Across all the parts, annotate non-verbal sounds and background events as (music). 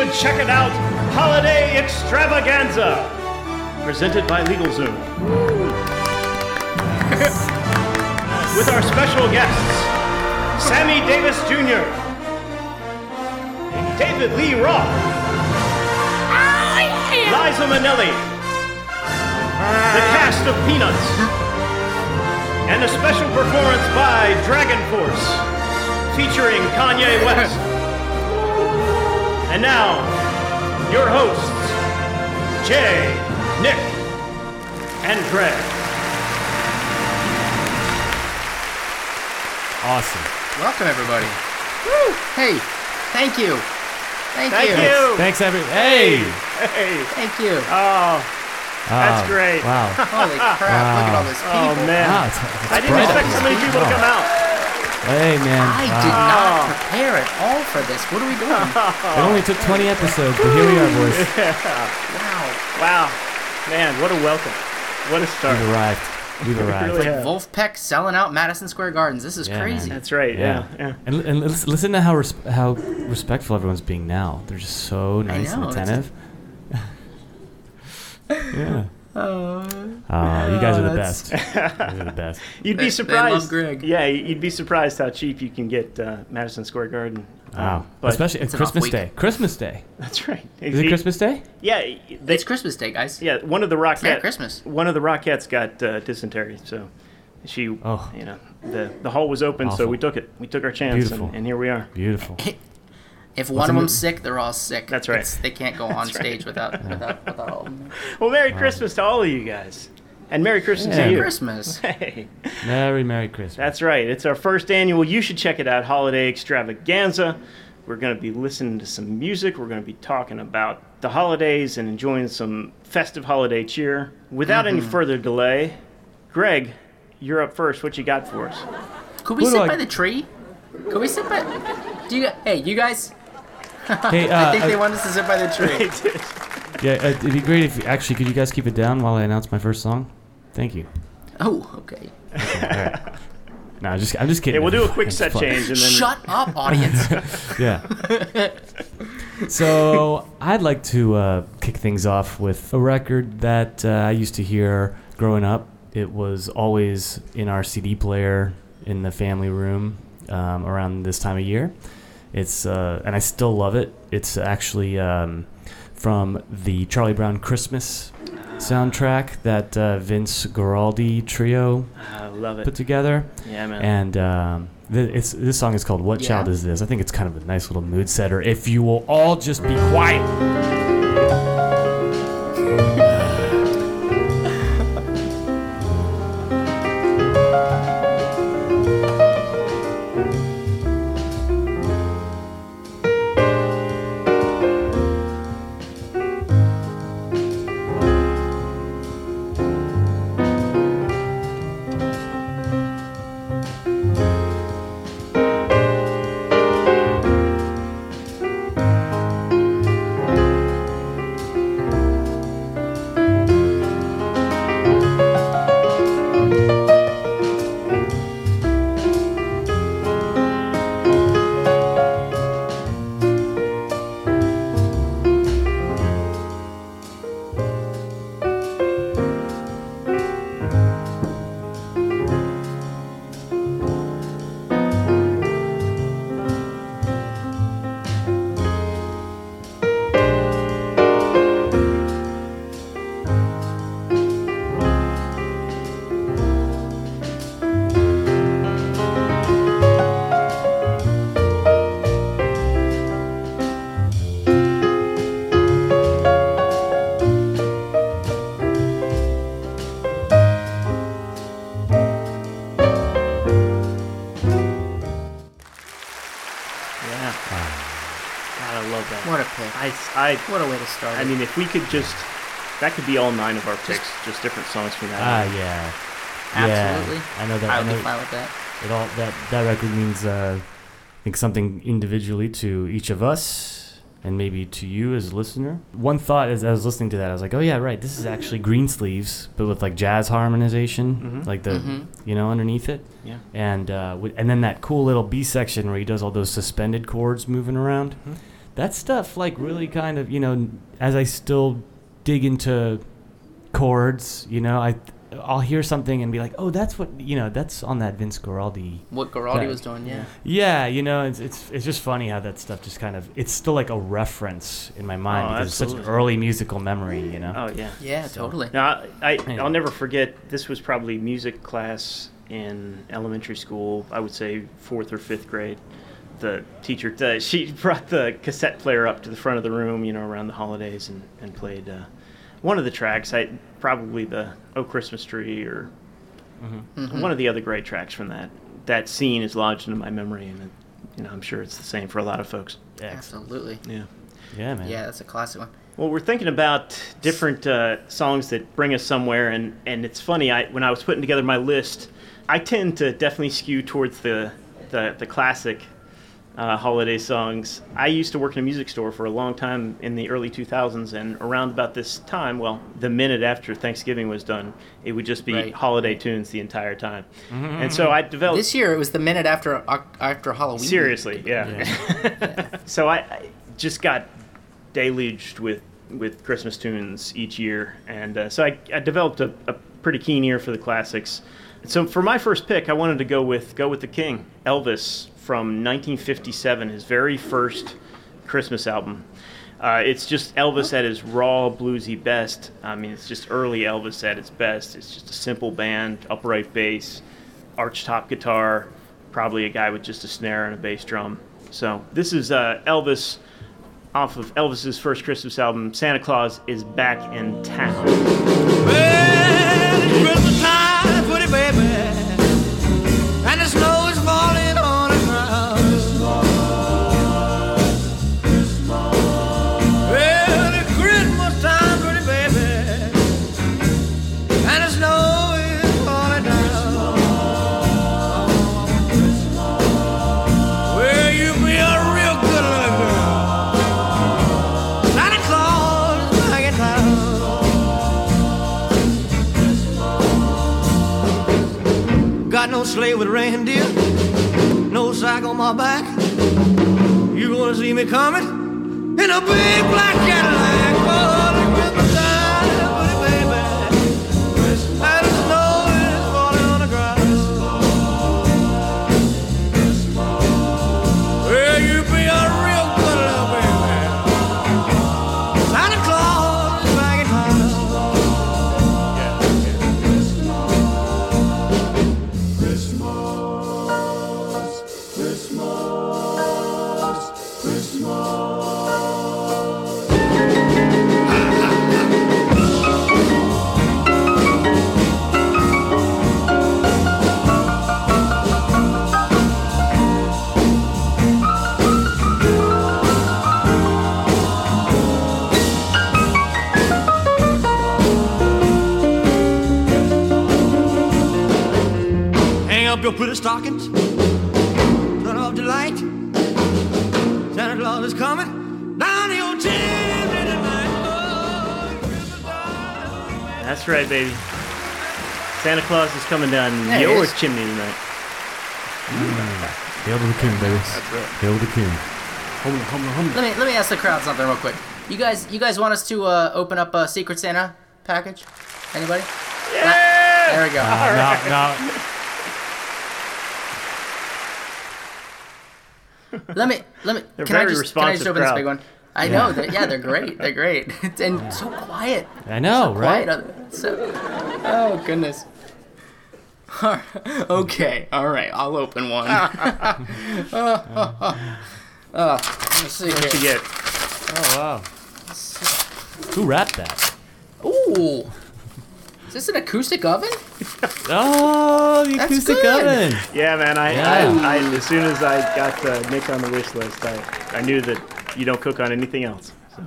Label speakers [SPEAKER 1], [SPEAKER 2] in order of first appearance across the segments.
[SPEAKER 1] should check it out Holiday Extravaganza, presented by LegalZoom. (laughs) With our special guests, Sammy Davis Jr., David Lee Roth, Liza Minnelli, the cast of Peanuts, and a special performance by DragonForce, featuring Kanye West. And now, your hosts, Jay, Nick, and Greg.
[SPEAKER 2] Awesome.
[SPEAKER 3] Welcome, everybody. Woo! Hey, thank you. Thank,
[SPEAKER 1] Thank
[SPEAKER 3] you.
[SPEAKER 1] you.
[SPEAKER 2] Thanks, every. Hey.
[SPEAKER 1] Hey.
[SPEAKER 3] Thank you.
[SPEAKER 1] Oh, That's
[SPEAKER 2] Ah,
[SPEAKER 1] great.
[SPEAKER 2] Wow.
[SPEAKER 3] Holy crap, look at all those people.
[SPEAKER 1] oh man.
[SPEAKER 2] Wow, it's, it's
[SPEAKER 1] I didn't expect so many people to come out.
[SPEAKER 2] Hey, man.
[SPEAKER 3] I
[SPEAKER 2] wow.
[SPEAKER 3] did not prepare at all for this. What are we doing? (laughs)
[SPEAKER 2] It only took 20 episodes, but here we are, boys. (laughs)
[SPEAKER 3] wow.
[SPEAKER 1] Wow. Man, what a welcome. What a start.
[SPEAKER 2] We've arrived. We've arrived.
[SPEAKER 1] Really have.
[SPEAKER 3] Wolfpack selling out Madison Square Gardens. This is
[SPEAKER 2] Yeah,
[SPEAKER 3] crazy.
[SPEAKER 2] man.
[SPEAKER 1] That's right. Yeah. Yeah.
[SPEAKER 2] And, and listen to how res- how respectful everyone's being now. They're just so nice
[SPEAKER 3] know,
[SPEAKER 2] and
[SPEAKER 3] it's-
[SPEAKER 2] attentive. (laughs) yeah.
[SPEAKER 3] Oh,
[SPEAKER 2] Oh, you guys are the best. You're the best. (laughs)
[SPEAKER 1] You'd
[SPEAKER 3] They-
[SPEAKER 1] be
[SPEAKER 3] they
[SPEAKER 1] surprised.
[SPEAKER 3] love Greg.
[SPEAKER 1] Yeah, you'd be surprised how cheap you can get uh, Madison Square Garden. Um,
[SPEAKER 2] Wow.
[SPEAKER 1] but
[SPEAKER 2] Especially at
[SPEAKER 3] It's
[SPEAKER 2] Christmas. Day. Christmas Day.
[SPEAKER 1] that's right.
[SPEAKER 2] Is it Christmas Day?
[SPEAKER 1] Yeah. They,
[SPEAKER 3] it's Christmas Day, guys.
[SPEAKER 1] yeah. One of the Rockettes.
[SPEAKER 3] Merry Christmas.
[SPEAKER 1] One of the Rockettes got uh, dysentery, so she.
[SPEAKER 2] Oh.
[SPEAKER 1] You know, the the hall was open, so we took it. We took our chance,
[SPEAKER 2] Beautiful.
[SPEAKER 1] and, and here we are.
[SPEAKER 2] Beautiful. (laughs)
[SPEAKER 3] If one of them's sick, they're all sick.
[SPEAKER 1] That's right.
[SPEAKER 3] It's- they can't go on stage without, without without all of them.
[SPEAKER 1] Well, Merry Christmas to all of you guys, and Merry Christmas
[SPEAKER 2] Yeah.
[SPEAKER 1] to you.
[SPEAKER 3] Merry Christmas. (laughs)
[SPEAKER 1] Hey.
[SPEAKER 2] Merry, Merry Christmas.
[SPEAKER 1] That's right. It's our first annual. You should check it out. Holiday Extravaganza. We're going to be listening to some music. We're going to be talking about the holidays and enjoying some festive holiday cheer. Without any
[SPEAKER 2] Mm-hmm.
[SPEAKER 1] further delay, Greg, you're up first. What you got for us?
[SPEAKER 3] Could we
[SPEAKER 2] Who do
[SPEAKER 3] sit
[SPEAKER 2] I-
[SPEAKER 3] by the tree? Could we sit by? Do you? Hey, you guys.
[SPEAKER 2] Hey,
[SPEAKER 3] I
[SPEAKER 2] uh,
[SPEAKER 3] think they want us to sit by the tree.
[SPEAKER 2] yeah, uh, it'd be great if actually could you guys keep it down while I announce my first song? Thank you.
[SPEAKER 3] Oh, okay.
[SPEAKER 2] All right. No, I'm just I'm just kidding.
[SPEAKER 1] Yeah, we'll do a quick
[SPEAKER 2] It's
[SPEAKER 1] set
[SPEAKER 2] fun.
[SPEAKER 1] change and then.
[SPEAKER 3] Shut up, audience. (laughs)
[SPEAKER 2] Yeah. so I'd like to uh, kick things off with a record that uh, I used to hear growing up. It was always in our CD player in the family room um, around this time of year. It's uh, and I still love it. It's actually um, from the Charlie Brown Christmas soundtrack that uh, Vince Guaraldi trio
[SPEAKER 1] I love it.
[SPEAKER 2] put together.
[SPEAKER 1] Yeah, man.
[SPEAKER 2] And um, th- it's this song is called "What
[SPEAKER 3] Yeah.
[SPEAKER 2] Child Is This." I think it's kind of a nice little mood setter. If you will all just be quiet.
[SPEAKER 1] I, I,
[SPEAKER 3] What a way to start.
[SPEAKER 1] I
[SPEAKER 3] it.
[SPEAKER 1] mean, if we could just. That could be all nine of our picks, just different songs from that.
[SPEAKER 2] Ah,
[SPEAKER 1] album.
[SPEAKER 2] yeah.
[SPEAKER 3] absolutely.
[SPEAKER 2] Yeah, I know that.
[SPEAKER 3] I
[SPEAKER 2] I
[SPEAKER 3] would be
[SPEAKER 2] know
[SPEAKER 3] fine with that.
[SPEAKER 2] it all that that record means uh, I think something individually to each of us and maybe to you as a listener. One thought as I was listening to that, I was like, oh yeah, right. This is actually Greensleeves, but with like jazz harmonization,
[SPEAKER 1] Mhm.
[SPEAKER 2] like the
[SPEAKER 3] Mhm.
[SPEAKER 2] you know underneath it.
[SPEAKER 1] Yeah.
[SPEAKER 2] and uh, wi- and then that cool little B section where he does all those suspended chords moving around.
[SPEAKER 1] Mhm.
[SPEAKER 2] That stuff like really kind of you know as I still dig into chords, you know, I I'll hear something and be like, oh, that's what you know, that's on that Vince Guaraldi.
[SPEAKER 4] What Guaraldi
[SPEAKER 2] Right.
[SPEAKER 4] was doing, yeah.
[SPEAKER 2] Yeah, you know, it's, it's it's just funny how that stuff just kind of it's still like a reference in my mind
[SPEAKER 1] Oh,
[SPEAKER 2] because it's such
[SPEAKER 1] absolutely.
[SPEAKER 2] early musical memory, you know.
[SPEAKER 1] Oh yeah.
[SPEAKER 4] Yeah, totally.
[SPEAKER 1] Now, I, I I'll never forget. This was probably music class in elementary school. I would say fourth or fifth grade. The teacher, the, she brought the cassette player up to the front of the room, you know, around the holidays, and and played uh, one of the tracks. I probably the "Oh Christmas Tree" or
[SPEAKER 4] Mm-hmm.
[SPEAKER 1] one of the other great tracks from that. That scene is lodged into my memory, and it, you know, I'm sure it's the same for a lot of folks.
[SPEAKER 2] Excellent.
[SPEAKER 4] Absolutely.
[SPEAKER 1] Yeah.
[SPEAKER 2] Yeah, man.
[SPEAKER 4] Yeah, that's a classic one.
[SPEAKER 1] Well, we're thinking about different uh, songs that bring us somewhere, and, and it's funny. I when I was putting together my list, I tend to definitely skew towards the the, the classic uh, holiday songs. I used to work in a music store for a long time in the early 2000s, and around about this time, well, the minute after Thanksgiving was done, it would just be
[SPEAKER 4] Right.
[SPEAKER 1] holiday tunes the entire time. And so I developed
[SPEAKER 4] This year it was the minute after after Halloween.
[SPEAKER 1] Seriously, yeah. (laughs) so I, I just got deluged with with Christmas tunes each year, and uh, so I, I developed a, a pretty keen ear for the classics. So for my first pick, I wanted to go with go with the King, Elvis from 1957, his very first Christmas album. Uh, it's just Elvis at his raw bluesy best. I mean, it's just early Elvis at its best. It's just a simple band, upright bass, archtop guitar, probably a guy with just a snare and a bass drum. So this is uh, Elvis off of Elvis's first Christmas album, Santa Claus is Back in Town.
[SPEAKER 5] Sleigh with reindeer, no sack on my back. You gonna see me coming in a big black Cadillac? Pretty stockings. Turn off the light. Santa Claus is coming down your chimney tonight. Oh,
[SPEAKER 1] That's right, baby. Santa Claus is coming down
[SPEAKER 4] There it
[SPEAKER 1] your chimney tonight.
[SPEAKER 2] Hail to the king, baby. Hail to the king.
[SPEAKER 4] Let me let me ask the crowd something real quick. You guys you guys want us to uh, open up a Secret Santa package? Anybody?
[SPEAKER 1] Yeah!
[SPEAKER 4] There we go.
[SPEAKER 2] No, no.
[SPEAKER 4] Let me let me.
[SPEAKER 1] They're
[SPEAKER 4] can I
[SPEAKER 1] very
[SPEAKER 4] just can I just
[SPEAKER 1] responsive
[SPEAKER 4] open this big one? I know that. Yeah, they're great. They're great. (laughs) and so quiet.
[SPEAKER 2] I know, right?
[SPEAKER 4] Quiet. So, oh goodness. (laughs) okay. All right. I'll open one. (laughs) uh, let me see
[SPEAKER 1] What you get?
[SPEAKER 2] Oh wow. Who wrapped that?
[SPEAKER 4] Ooh. Is this an acoustic oven? (laughs)
[SPEAKER 2] Oh, the
[SPEAKER 4] That's
[SPEAKER 2] acoustic
[SPEAKER 4] good.
[SPEAKER 2] oven.
[SPEAKER 1] Yeah, man. I,
[SPEAKER 2] Yeah.
[SPEAKER 1] I, I as soon as I got the Nick on the wish list, I, I knew that you don't cook on anything else. So.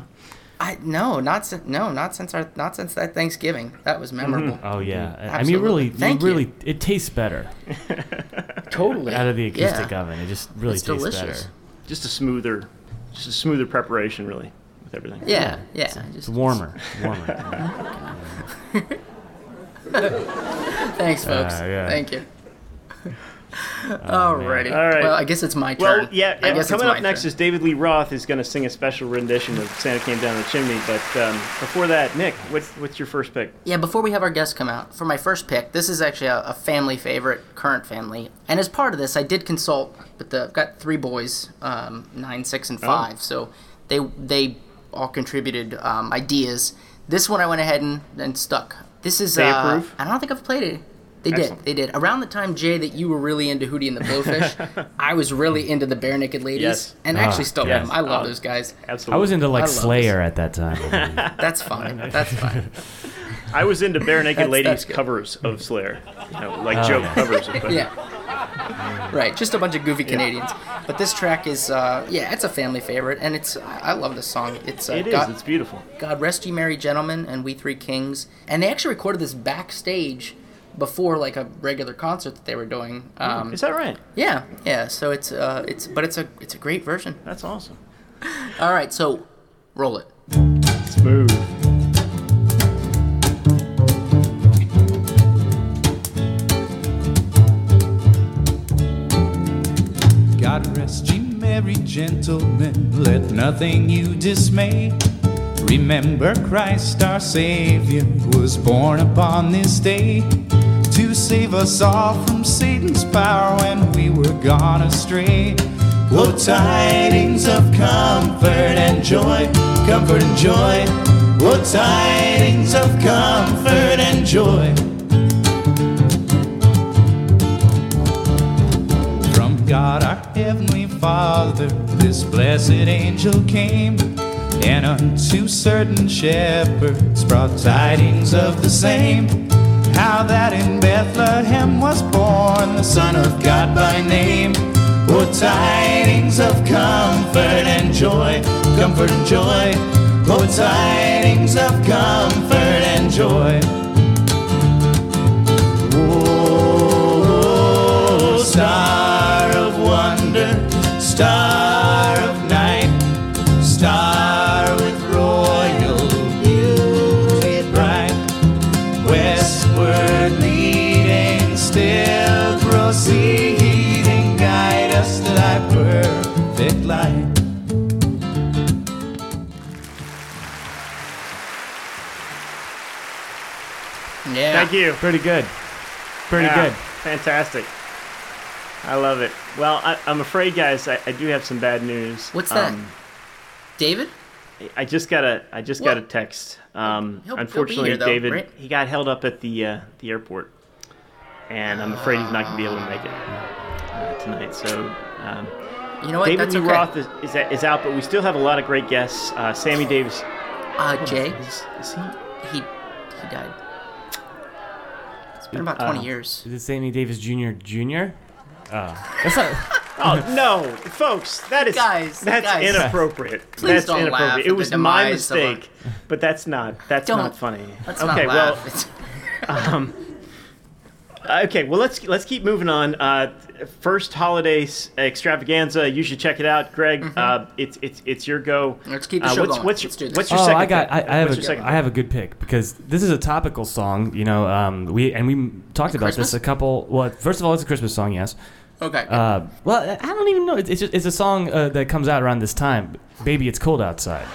[SPEAKER 4] I no, not since no, not since our not since that Thanksgiving. That was mm-hmm. memorable.
[SPEAKER 2] Oh yeah. Mm-hmm. I- I mean, really,
[SPEAKER 4] Thank
[SPEAKER 2] you
[SPEAKER 4] you.
[SPEAKER 2] really, it tastes better (laughs)
[SPEAKER 4] Totally.
[SPEAKER 2] out of the acoustic
[SPEAKER 4] yeah.
[SPEAKER 2] oven. It just really
[SPEAKER 4] It's
[SPEAKER 2] tastes
[SPEAKER 4] delicious.
[SPEAKER 2] better.
[SPEAKER 1] Just a smoother, just a smoother preparation, really, with everything.
[SPEAKER 4] Yeah, yeah.
[SPEAKER 2] It's
[SPEAKER 4] Just,
[SPEAKER 2] warmer, warmer. (laughs) (laughs)
[SPEAKER 4] thanks, folks.
[SPEAKER 2] Uh, yeah.
[SPEAKER 4] Thank you. (laughs) Alrighty.
[SPEAKER 1] All right.
[SPEAKER 4] Well, I guess it's my turn.
[SPEAKER 1] Well, yeah,
[SPEAKER 4] I guess
[SPEAKER 1] coming up next
[SPEAKER 4] turn.
[SPEAKER 1] is David Lee Roth is going to sing a special rendition of Santa Came Down the Chimney. But um, before that, Nick, what, what's your first pick?
[SPEAKER 4] Yeah, before we have our guests come out, for my first pick, this is actually a, a family favorite, current family. And as part of this, I did consult with the. I've got three boys, um, six, and five. So they they all contributed um, ideas. This one I went ahead and, and stuck. This is.
[SPEAKER 1] They
[SPEAKER 4] uh,
[SPEAKER 1] approve?
[SPEAKER 4] I don't think I've played it. They
[SPEAKER 1] Excellent.
[SPEAKER 4] did. They did. Around the time, Jay, that you were really into Hootie and the Blowfish, (laughs) I was really into the Barenaked Ladies.
[SPEAKER 1] Yes.
[SPEAKER 4] And
[SPEAKER 2] Ah,
[SPEAKER 4] actually still
[SPEAKER 1] yes.
[SPEAKER 4] am. I love
[SPEAKER 1] Oh.
[SPEAKER 4] those guys.
[SPEAKER 1] Absolutely.
[SPEAKER 2] I was into like
[SPEAKER 4] I
[SPEAKER 2] Slayer at that time. (laughs)
[SPEAKER 4] That's fine. That's fine. (laughs)
[SPEAKER 1] I was into
[SPEAKER 4] Barenaked
[SPEAKER 1] Ladies
[SPEAKER 4] that's
[SPEAKER 1] covers of Slayer, you know, like
[SPEAKER 2] Oh,
[SPEAKER 1] joke
[SPEAKER 2] yeah.
[SPEAKER 1] covers. Of it.
[SPEAKER 4] yeah. Right, just a bunch of goofy Canadians. But this track is, uh, yeah, it's a family favorite, and it's I I love this song. It's uh,
[SPEAKER 1] It is.
[SPEAKER 4] God,
[SPEAKER 1] It's beautiful.
[SPEAKER 4] God Rest You Merry Gentlemen and We Three Kings, and they actually recorded this backstage before like a regular concert that they were doing. Um,
[SPEAKER 1] Is that right?
[SPEAKER 4] yeah, yeah. So it's uh, it's but it's a it's a great version.
[SPEAKER 1] That's awesome.
[SPEAKER 4] All right, so roll it.
[SPEAKER 1] Smooth.
[SPEAKER 6] God rest ye merry gentlemen, let nothing you dismay. Remember Christ our Savior was born upon this day to save us all from Satan's power when we were gone astray. Oh, tidings of comfort and joy, comfort and joy. Oh, tidings of comfort and joy. From God our Father, this blessed angel came, and unto certain shepherds brought tidings of the same. How that in Bethlehem was born the Son of God by name. Oh, tidings of comfort and joy, comfort and joy. Oh, tidings of comfort and joy. Oh, star of
[SPEAKER 4] Yeah.
[SPEAKER 1] Thank you.
[SPEAKER 2] Pretty good. Pretty
[SPEAKER 1] Yeah,
[SPEAKER 2] good.
[SPEAKER 1] Fantastic. I love it. Well, I, I'm afraid, guys, I, I do have some bad news.
[SPEAKER 4] What's that?
[SPEAKER 1] Um,
[SPEAKER 4] David?
[SPEAKER 1] I just got a I just got a text. Um,
[SPEAKER 4] He'll- he'll
[SPEAKER 1] unfortunately,
[SPEAKER 4] here, though,
[SPEAKER 1] David
[SPEAKER 4] right?
[SPEAKER 1] he got held up at the uh, the airport, and I'm afraid he's not going to be able to make it uh, tonight. So um,
[SPEAKER 4] You know what?
[SPEAKER 1] David
[SPEAKER 4] That's
[SPEAKER 1] Lee
[SPEAKER 4] okay.
[SPEAKER 1] Roth is, is is out, but we still have a lot of great guests. Uh, Sammy Davis.
[SPEAKER 4] Uh, Jay,
[SPEAKER 1] Is, is he?
[SPEAKER 4] he he died. It's been about 20
[SPEAKER 1] Uh,
[SPEAKER 4] years.
[SPEAKER 2] Is it Sammy Davis Jr. Jr.? Oh, that's not. (laughs)
[SPEAKER 1] Oh no, folks, that is
[SPEAKER 4] Guys,
[SPEAKER 1] that's
[SPEAKER 4] guys.
[SPEAKER 1] inappropriate. (laughs)
[SPEAKER 4] Please
[SPEAKER 1] that's
[SPEAKER 4] don't laugh
[SPEAKER 1] inappropriate.
[SPEAKER 4] at
[SPEAKER 1] It was my
[SPEAKER 4] demise of a-
[SPEAKER 1] mistake, but that's not that's
[SPEAKER 4] Don't-
[SPEAKER 1] not funny.
[SPEAKER 4] Let's
[SPEAKER 1] okay,
[SPEAKER 4] not
[SPEAKER 1] well,
[SPEAKER 4] laugh. It's-
[SPEAKER 1] okay, well let's let's keep moving on. Uh, first holiday extravaganza. You should check it out, Greg. Uh, it's it's it's your go.
[SPEAKER 4] Mm-hmm. Let's keep the
[SPEAKER 1] uh,
[SPEAKER 4] show
[SPEAKER 1] what's,
[SPEAKER 4] going.
[SPEAKER 1] What's,
[SPEAKER 4] Let's do this.
[SPEAKER 1] what's your
[SPEAKER 2] oh,
[SPEAKER 1] second?
[SPEAKER 2] I got. I,
[SPEAKER 1] pick?
[SPEAKER 2] I have
[SPEAKER 1] what's
[SPEAKER 2] a.
[SPEAKER 1] second
[SPEAKER 2] I have a good pick because this is a topical song. You know, um, we and we talked about
[SPEAKER 4] Christmas?
[SPEAKER 2] this a couple. Well, first of all, it's a Christmas song, yes.
[SPEAKER 4] okay.
[SPEAKER 2] Uh, well, I don't even know. It's it's, just, it's a song uh, that comes out around this time. Baby, it's cold outside.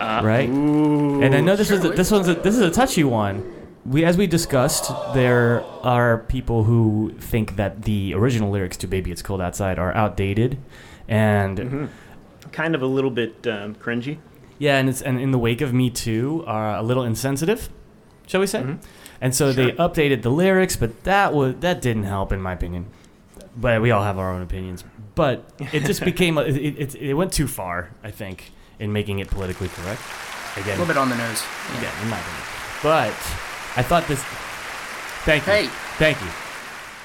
[SPEAKER 2] right. and I know this is a, this one's a, this is a touchy one. We, as we discussed, there are people who think that the original lyrics to "Baby, It's Cold Outside" are outdated, and
[SPEAKER 1] kind of a little bit um, cringy.
[SPEAKER 2] yeah, and it's and in the wake of Me Too, are a little insensitive, shall we say? And so they updated the lyrics, but that was that didn't help, in my opinion. But we all have our own opinions. But it just (laughs) became a, it, it, it went too far, I think, in making it politically correct.
[SPEAKER 4] Again, a
[SPEAKER 2] Again,
[SPEAKER 4] little bit on the nose. Yeah.
[SPEAKER 2] again, in my opinion. But I thought this. Thank you.
[SPEAKER 4] Hey.
[SPEAKER 2] Thank you.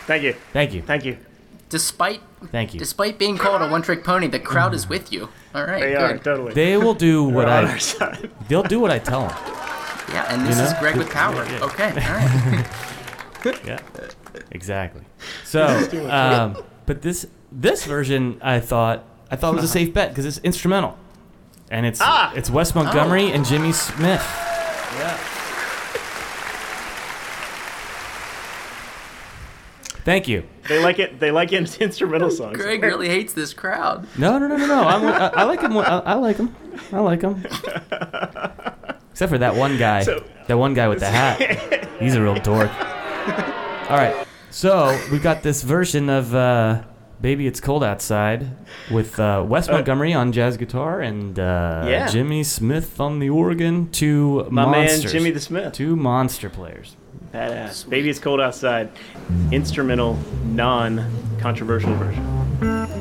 [SPEAKER 1] Thank you,
[SPEAKER 2] Thank you.
[SPEAKER 1] thank you.
[SPEAKER 4] Despite
[SPEAKER 2] Thank you.
[SPEAKER 4] despite being called a one-trick pony, the crowd is with you. All right,
[SPEAKER 1] They
[SPEAKER 4] good.
[SPEAKER 1] are totally.
[SPEAKER 2] They will do what I. (laughs) They'll do what I tell them.
[SPEAKER 4] Yeah, and this
[SPEAKER 2] You
[SPEAKER 4] is? Greg with power.
[SPEAKER 2] Yeah.
[SPEAKER 4] Okay, all (laughs) right.
[SPEAKER 2] Yeah, exactly. So, um, but this this version, I thought I thought was a safe bet because it's instrumental, and it's
[SPEAKER 1] Ah!
[SPEAKER 2] it's Wes Montgomery and Jimmy Smith. Thank you.
[SPEAKER 1] They like it. They like it, instrumental songs.
[SPEAKER 4] Greg really hates this crowd.
[SPEAKER 2] No, no, no, no, no. I'm, I, I like him. I, I like him. I like him. (laughs) Except for that one guy.
[SPEAKER 1] So-
[SPEAKER 2] that one guy with the hat. (laughs) He's a real dork. All right. So we've got this version of uh, "Baby It's Cold Outside" with uh, Wes Montgomery on jazz guitar and uh,
[SPEAKER 1] Yeah.
[SPEAKER 2] Jimmy Smith on the organ. Two
[SPEAKER 1] My man. Jimmy the Smith.
[SPEAKER 2] Two monster players.
[SPEAKER 1] Badass. Baby, it's cold outside. Instrumental, non-controversial version.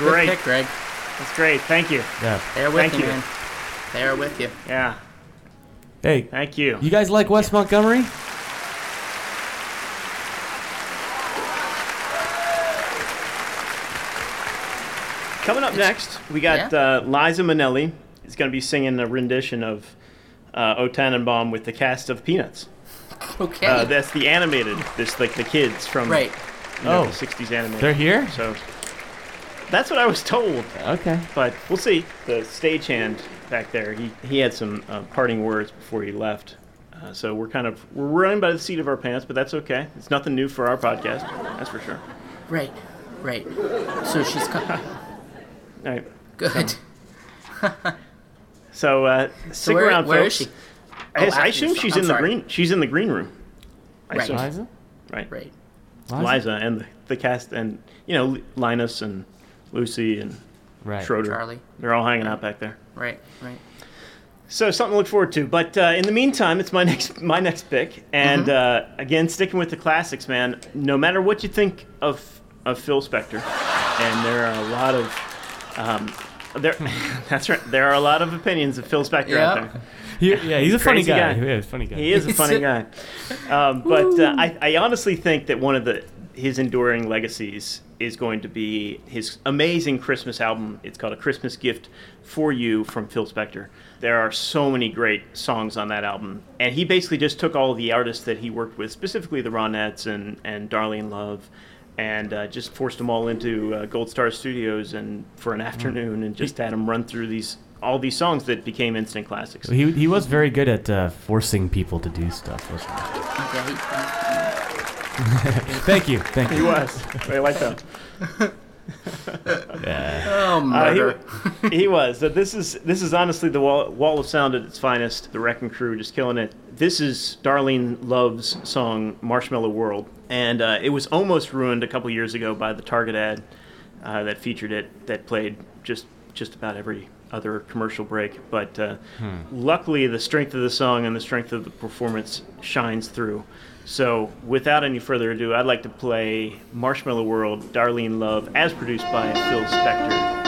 [SPEAKER 1] That's
[SPEAKER 4] Good
[SPEAKER 1] great.
[SPEAKER 4] pick, Greg.
[SPEAKER 1] That's great. Thank you.
[SPEAKER 2] Yeah.
[SPEAKER 4] They're with
[SPEAKER 1] Thank
[SPEAKER 4] you,
[SPEAKER 1] you.
[SPEAKER 4] man. They're with you.
[SPEAKER 1] Yeah.
[SPEAKER 2] Hey,
[SPEAKER 1] Thank you.
[SPEAKER 2] you guys like Wes Montgomery?
[SPEAKER 1] Coming up next, we got uh, Liza Minnelli. is going to be singing a rendition of uh, O Tannenbaum with the cast of Peanuts. (laughs)
[SPEAKER 4] Okay.
[SPEAKER 1] Uh, that's the animated. This like the kids from
[SPEAKER 4] right.
[SPEAKER 1] you know,
[SPEAKER 2] Oh.
[SPEAKER 1] the '60s animated.
[SPEAKER 2] They're here?
[SPEAKER 1] So that's what I was told.
[SPEAKER 2] Okay.
[SPEAKER 1] But we'll see. The stagehand back there, he, he had some uh, parting words before he left. Uh, so we're kind of we're running by the seat of our pants, but that's okay. It's nothing new for our podcast. That's for sure.
[SPEAKER 4] Right. Right. So she's co- (laughs)
[SPEAKER 1] All right.
[SPEAKER 4] good.
[SPEAKER 1] So uh, stick
[SPEAKER 4] where-
[SPEAKER 1] around,
[SPEAKER 4] where
[SPEAKER 1] folks.
[SPEAKER 4] is she?
[SPEAKER 1] I,
[SPEAKER 4] Oh,
[SPEAKER 1] I
[SPEAKER 4] after
[SPEAKER 1] assume she's
[SPEAKER 4] I'm
[SPEAKER 1] in the green. She's in the green room. I
[SPEAKER 4] Right.
[SPEAKER 1] assume.
[SPEAKER 2] Liza?
[SPEAKER 1] Right.
[SPEAKER 4] Right.
[SPEAKER 1] Liza and the, the cast and you know Linus and Lucy and
[SPEAKER 2] Right.
[SPEAKER 1] Schroeder.
[SPEAKER 4] Charlie.
[SPEAKER 1] They're all hanging out back there.
[SPEAKER 4] Right. Right.
[SPEAKER 1] So something to look forward to. But uh, in the meantime, it's my (laughs) next my next pick, and uh, again sticking with the classics, man. No matter what you think of of Phil Spector, and there are a lot of um, there. (laughs) that's right. There are a lot of opinions of Phil Spector out
[SPEAKER 4] Yeah.
[SPEAKER 1] there.
[SPEAKER 2] He, yeah, he's a funny guy.
[SPEAKER 1] guy.
[SPEAKER 2] Yeah, he's a funny guy.
[SPEAKER 1] He is a funny (laughs) guy. Um, but uh, I, I honestly think that one of the his enduring legacies is going to be his amazing Christmas album. It's called A Christmas Gift for You from Phil Spector. There are so many great songs on that album. And he basically just took all the artists that he worked with, specifically the Ronettes and, and Darlene Love, and uh, just forced them all into uh, Gold Star Studios and for an afternoon and just had them run through these all these songs that became instant classics.
[SPEAKER 2] He, he was very good at uh, forcing people to do stuff. Wasn't he?
[SPEAKER 4] Okay. (laughs)
[SPEAKER 2] Thank you. Thank you.
[SPEAKER 1] He
[SPEAKER 2] you.
[SPEAKER 1] was. I like that. (laughs)
[SPEAKER 2] Yeah.
[SPEAKER 4] Oh,
[SPEAKER 1] Uh,
[SPEAKER 4] murder.
[SPEAKER 1] he, (laughs) he was. So this is this is honestly the wall, wall of sound at its finest. The Wrecking Crew just killing it. This is Darlene Love's song "Marshmallow World," and uh, it was almost ruined a couple years ago by the Target ad uh, that featured it. That played just just about every other commercial break. But uh, luckily, the strength of the song and the strength of the performance shines through. So, without any further ado, I'd like to play Marshmallow World, Darlene Love, as produced by Phil Spector.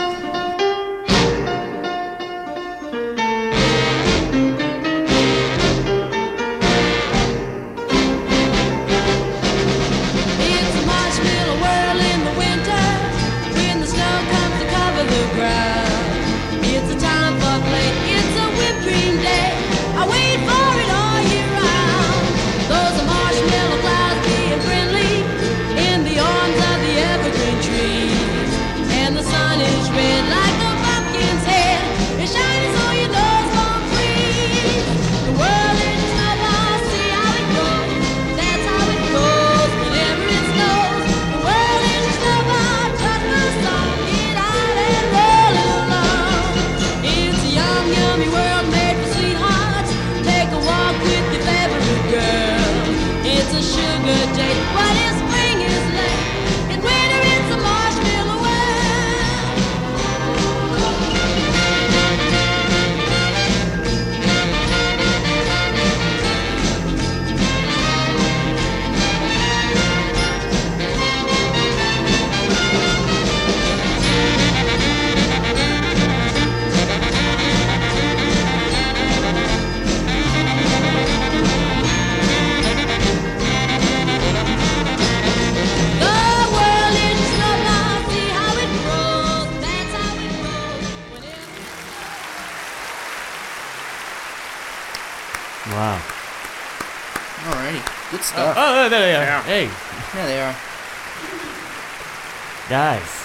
[SPEAKER 2] Guys.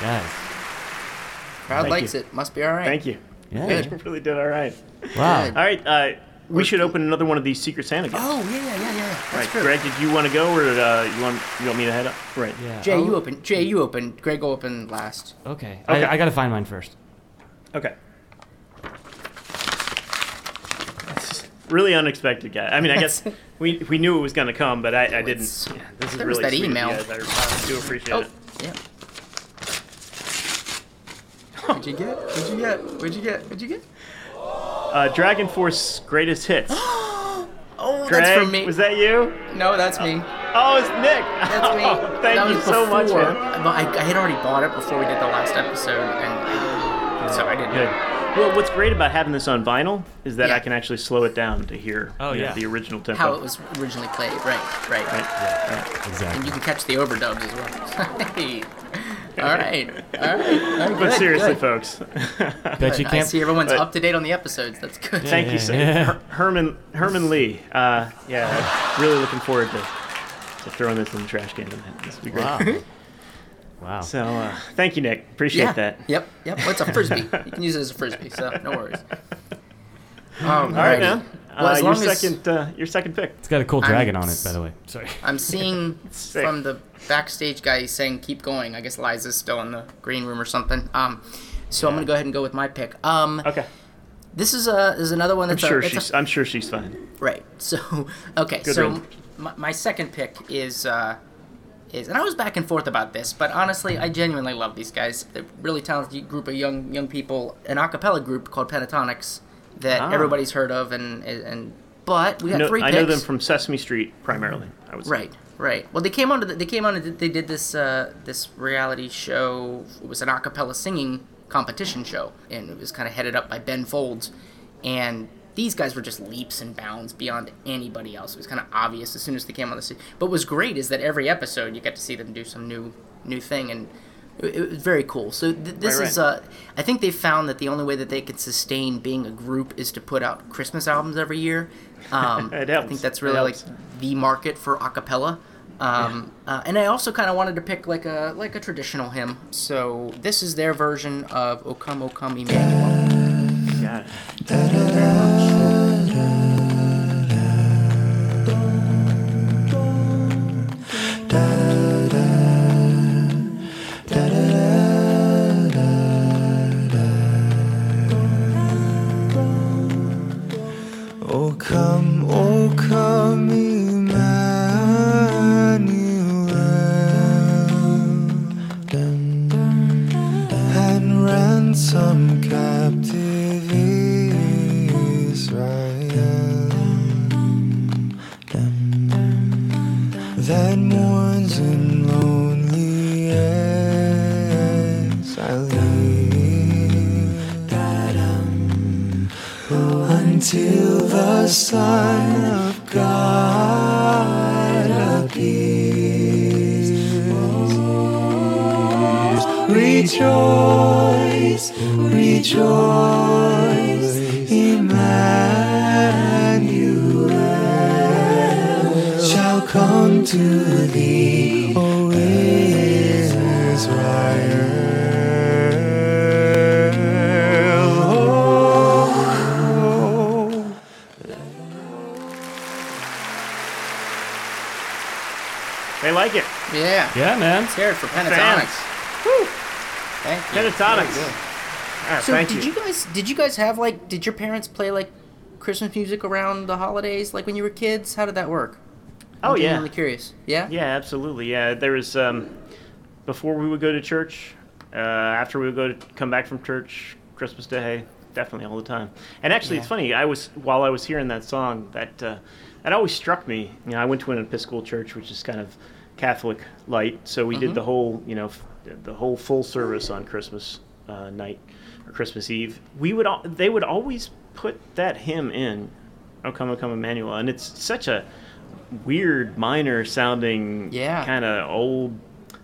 [SPEAKER 2] Guys.
[SPEAKER 4] Crowd
[SPEAKER 1] Thank
[SPEAKER 4] likes
[SPEAKER 1] you.
[SPEAKER 4] it. Must be all right.
[SPEAKER 1] Thank you.
[SPEAKER 2] Yeah.
[SPEAKER 1] You really did all right.
[SPEAKER 2] Wow.
[SPEAKER 4] Good.
[SPEAKER 1] All right, uh, we should open another one of these Secret Santa gifts.
[SPEAKER 4] Oh yeah, yeah, yeah, yeah. That's
[SPEAKER 1] right,
[SPEAKER 4] true.
[SPEAKER 1] Greg, did you want to go or uh, you want you want me to head up? Right.
[SPEAKER 2] Yeah.
[SPEAKER 4] Jay,
[SPEAKER 2] oh,
[SPEAKER 4] you open. Jay, you open. Greg will open last.
[SPEAKER 2] Okay.
[SPEAKER 1] Okay.
[SPEAKER 2] I, I gotta find mine first.
[SPEAKER 1] Okay. Really unexpected guy. I mean, I guess we we knew it was going to come, but I, I didn't. Yeah, this is
[SPEAKER 4] there was
[SPEAKER 1] really
[SPEAKER 4] that
[SPEAKER 1] sweet of you
[SPEAKER 4] email.
[SPEAKER 1] guys. I, I do appreciate
[SPEAKER 4] Oh,
[SPEAKER 1] it.
[SPEAKER 4] Yeah. What'd you get? What'd you get? What'd you get? What'd you get?
[SPEAKER 1] Uh, DragonForce greatest hits. (gasps)
[SPEAKER 4] Oh,
[SPEAKER 1] Greg,
[SPEAKER 4] that's from me.
[SPEAKER 1] was that you?
[SPEAKER 4] No, that's me.
[SPEAKER 1] Oh, it's Nick.
[SPEAKER 4] That's me.
[SPEAKER 1] Oh, (laughs) thank
[SPEAKER 4] That
[SPEAKER 1] you
[SPEAKER 4] was
[SPEAKER 1] so much, man.
[SPEAKER 4] But I, I had already bought it before we did the last episode, and I, (sighs) so I didn't.
[SPEAKER 1] Good. Well, what's great about having this on vinyl is that
[SPEAKER 4] Yeah.
[SPEAKER 1] I can actually slow it down to hear
[SPEAKER 2] Oh,
[SPEAKER 1] you know,
[SPEAKER 2] yeah.
[SPEAKER 1] the original tempo.
[SPEAKER 4] How it was originally played. Right. Right.
[SPEAKER 1] Right.
[SPEAKER 2] Exactly.
[SPEAKER 4] And you can catch the overdubs as well. (laughs) hey. All right. All right. All right.
[SPEAKER 1] But seriously,
[SPEAKER 4] good.
[SPEAKER 1] folks.
[SPEAKER 2] Bet you
[SPEAKER 4] I
[SPEAKER 2] can't.
[SPEAKER 4] see everyone's
[SPEAKER 1] but-
[SPEAKER 4] up to date on the episodes. That's good.
[SPEAKER 1] Thank you, sir.
[SPEAKER 2] Yeah.
[SPEAKER 1] Her- Herman Herman Li. Uh, yeah, really looking forward to, to throwing this in the trash can tonight. This will be great.
[SPEAKER 2] Wow. (laughs) wow.
[SPEAKER 1] So, uh, thank you, Nick. Appreciate
[SPEAKER 4] yeah.
[SPEAKER 1] that.
[SPEAKER 4] Yep. Yep. Well, it's a (laughs) frisbee. You can use it as a frisbee, so no worries. (laughs)
[SPEAKER 1] All right, man.
[SPEAKER 4] Well,
[SPEAKER 1] uh,
[SPEAKER 4] as
[SPEAKER 1] your
[SPEAKER 4] long as-
[SPEAKER 1] second, uh, your second pick.
[SPEAKER 2] It's got a cool
[SPEAKER 4] I'm
[SPEAKER 2] dragon on it, by the way. Sorry.
[SPEAKER 4] I'm seeing (laughs) from the backstage guy saying keep going. I guess Liza's still in the green room or something. Um, so I'm gonna go ahead and go with my pick. Um,
[SPEAKER 1] Okay.
[SPEAKER 4] this is a is another one that's.
[SPEAKER 1] I'm
[SPEAKER 4] that's
[SPEAKER 1] sure
[SPEAKER 4] a-
[SPEAKER 1] she's. I'm sure she's fine.
[SPEAKER 4] Right. So, okay.
[SPEAKER 1] Good
[SPEAKER 4] so my, my second pick is uh, is, and I was back and forth about this, but honestly, I genuinely love these guys. They're a really talented group of young young people, an a cappella group called Pentatonix that
[SPEAKER 1] Ah.
[SPEAKER 4] everybody's heard of, and and but we got
[SPEAKER 1] know,
[SPEAKER 4] three
[SPEAKER 1] I know them from Sesame Street primarily. I would say.
[SPEAKER 4] Right, right. Well, they came on. To the, they came on. And they did this uh, this reality show. It was an a cappella singing competition show, and it was kind of headed up by Ben Folds. And these guys were just leaps and bounds beyond anybody else. It was kind of obvious as soon as they came on the scene. But what was great is that every episode you get to see them do some new new thing, and it, it was very cool. So th- this
[SPEAKER 1] Right,
[SPEAKER 4] is. Uh, I think they found that the only way that they could sustain being a group is to put out Christmas albums every year. Um, (laughs)
[SPEAKER 1] It
[SPEAKER 4] I think that's really like the market for a cappella. Um, uh, and I also kind of wanted to pick like a like a traditional hymn. So this is their version of "O Come, O Come, Emmanuel."
[SPEAKER 1] Got it.
[SPEAKER 7] Oh come,
[SPEAKER 4] Yeah.
[SPEAKER 2] Yeah, man.
[SPEAKER 4] Let's hear for Pentatonix.
[SPEAKER 1] Woo.
[SPEAKER 4] Thank you.
[SPEAKER 1] Pentatonix.
[SPEAKER 4] Very good.
[SPEAKER 1] Ah,
[SPEAKER 4] So
[SPEAKER 1] thank
[SPEAKER 4] did you. guys did you guys have like did your parents play like Christmas music around the holidays like when you were kids? How did that work?
[SPEAKER 1] Oh
[SPEAKER 4] I'm
[SPEAKER 1] yeah.
[SPEAKER 4] genuinely curious. Yeah.
[SPEAKER 1] Yeah, absolutely. Yeah, there was um, before we would go to church, uh, after we would go to come back from church, Christmas Day, definitely all the time. And actually, it's funny. I was while I was hearing that song, that uh, that always struck me. You know, I went to an Episcopal church, which is kind of Catholic light, so we did the whole, you know, f- the whole full service on Christmas uh, night or Christmas Eve. We would al- they would always put that hymn in, "O Come, O Come, Emmanuel," and it's such a weird minor sounding
[SPEAKER 4] Yeah.
[SPEAKER 1] kind of old